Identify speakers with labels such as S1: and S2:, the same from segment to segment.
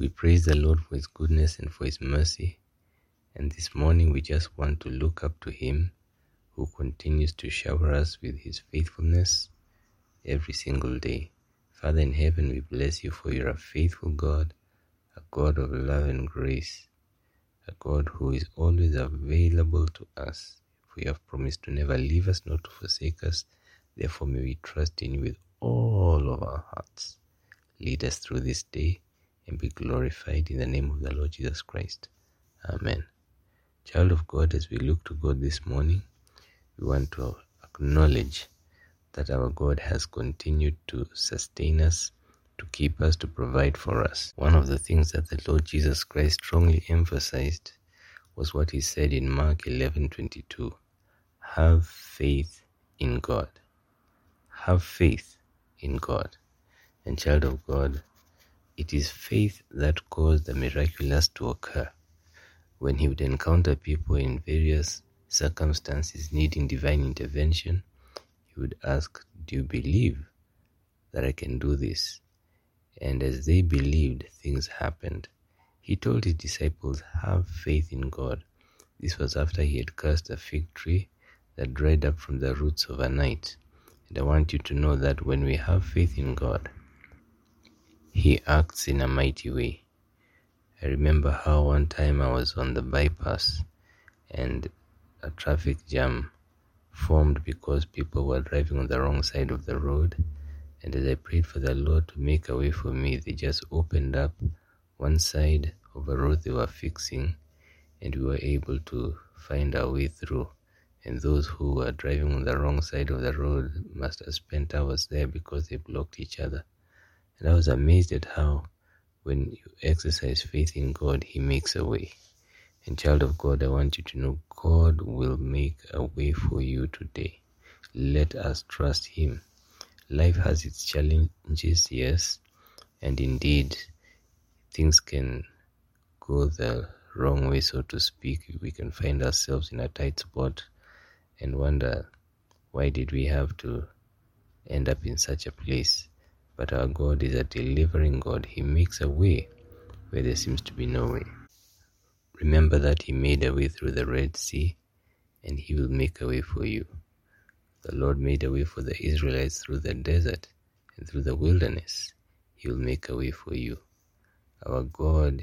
S1: We praise the Lord for His goodness and for His mercy. And this morning we just want to look up to Him who continues to shower us with His faithfulness every single day. Father in heaven, we bless you for you're a faithful God, a God of love and grace, a God who is always available to us. For you have promised to never leave us nor to forsake us. Therefore, may we trust in you with all of our hearts. Lead us through this day and be glorified in the name of the Lord Jesus Christ. Amen. Child of God, as we look to God this morning, we want to acknowledge that our God has continued to sustain us, to keep us, to provide for us. One of the things that the Lord Jesus Christ strongly emphasized was what he said in Mark 11:22. Have faith in God. Have faith in God. And child of God, it is faith that caused the miraculous to occur. When he would encounter people in various circumstances needing divine intervention, he would ask, Do you believe that I can do this? And as they believed, things happened. He told his disciples, Have faith in God. This was after he had cursed a fig tree that dried up from the roots overnight. And I want you to know that when we have faith in God, he acts in a mighty way. I remember how one time I was on the bypass and a traffic jam formed because people were driving on the wrong side of the road. And as I prayed for the Lord to make a way for me, they just opened up one side of a road they were fixing, and we were able to find our way through. And those who were driving on the wrong side of the road must have spent hours there because they blocked each other. And I was amazed at how, when you exercise faith in God, He makes a way. And, child of God, I want you to know God will make a way for you today. Let us trust Him. Life has its challenges, yes, and indeed, things can go the wrong way, so to speak. We can find ourselves in a tight spot and wonder why did we have to end up in such a place. But our God is a delivering God. He makes a way where there seems to be no way. Remember that He made a way through the Red Sea, and He will make a way for you. The Lord made a way for the Israelites through the desert and through the wilderness. He will make a way for you. Our God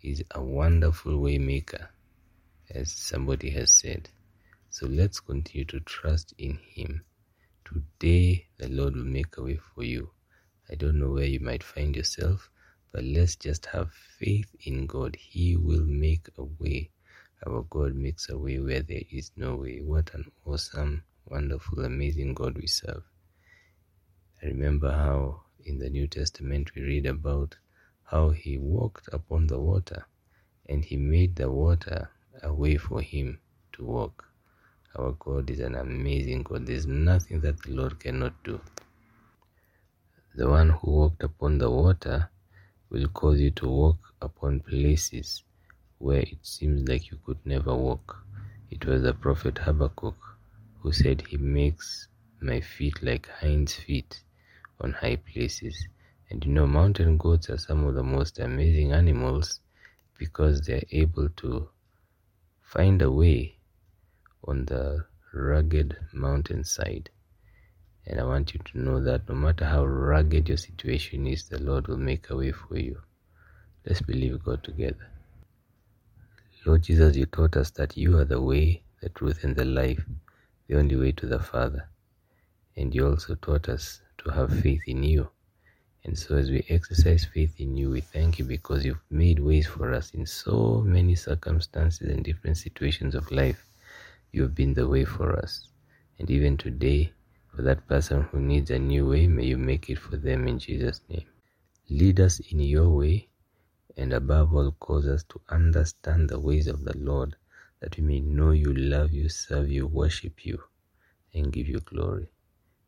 S1: is a wonderful way maker, as somebody has said. So let's continue to trust in Him. Today, the Lord will make a way for you. I don't know where you might find yourself, but let's just have faith in God. He will make a way. Our God makes a way where there is no way. What an awesome, wonderful, amazing God we serve. I remember how in the New Testament we read about how he walked upon the water and he made the water a way for him to walk. Our God is an amazing God. There's nothing that the Lord cannot do. The one who walked upon the water will cause you to walk upon places where it seems like you could never walk. It was the prophet Habakkuk who said, He makes my feet like hinds' feet on high places. And you know, mountain goats are some of the most amazing animals because they're able to find a way on the rugged mountainside. And I want you to know that no matter how rugged your situation is, the Lord will make a way for you. Let's believe God together. Lord Jesus, you taught us that you are the way, the truth, and the life, the only way to the Father. And you also taught us to have faith in you. And so, as we exercise faith in you, we thank you because you've made ways for us in so many circumstances and different situations of life. You have been the way for us. And even today, for that person who needs a new way, may you make it for them in Jesus' name. Lead us in your way, and above all, cause us to understand the ways of the Lord, that we may know you, love you, serve you, worship you, and give you glory.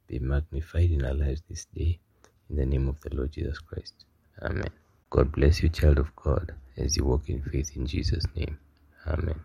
S1: Be magnified in our lives this day, in the name of the Lord Jesus Christ. Amen. God bless you, child of God, as you walk in faith in Jesus' name. Amen.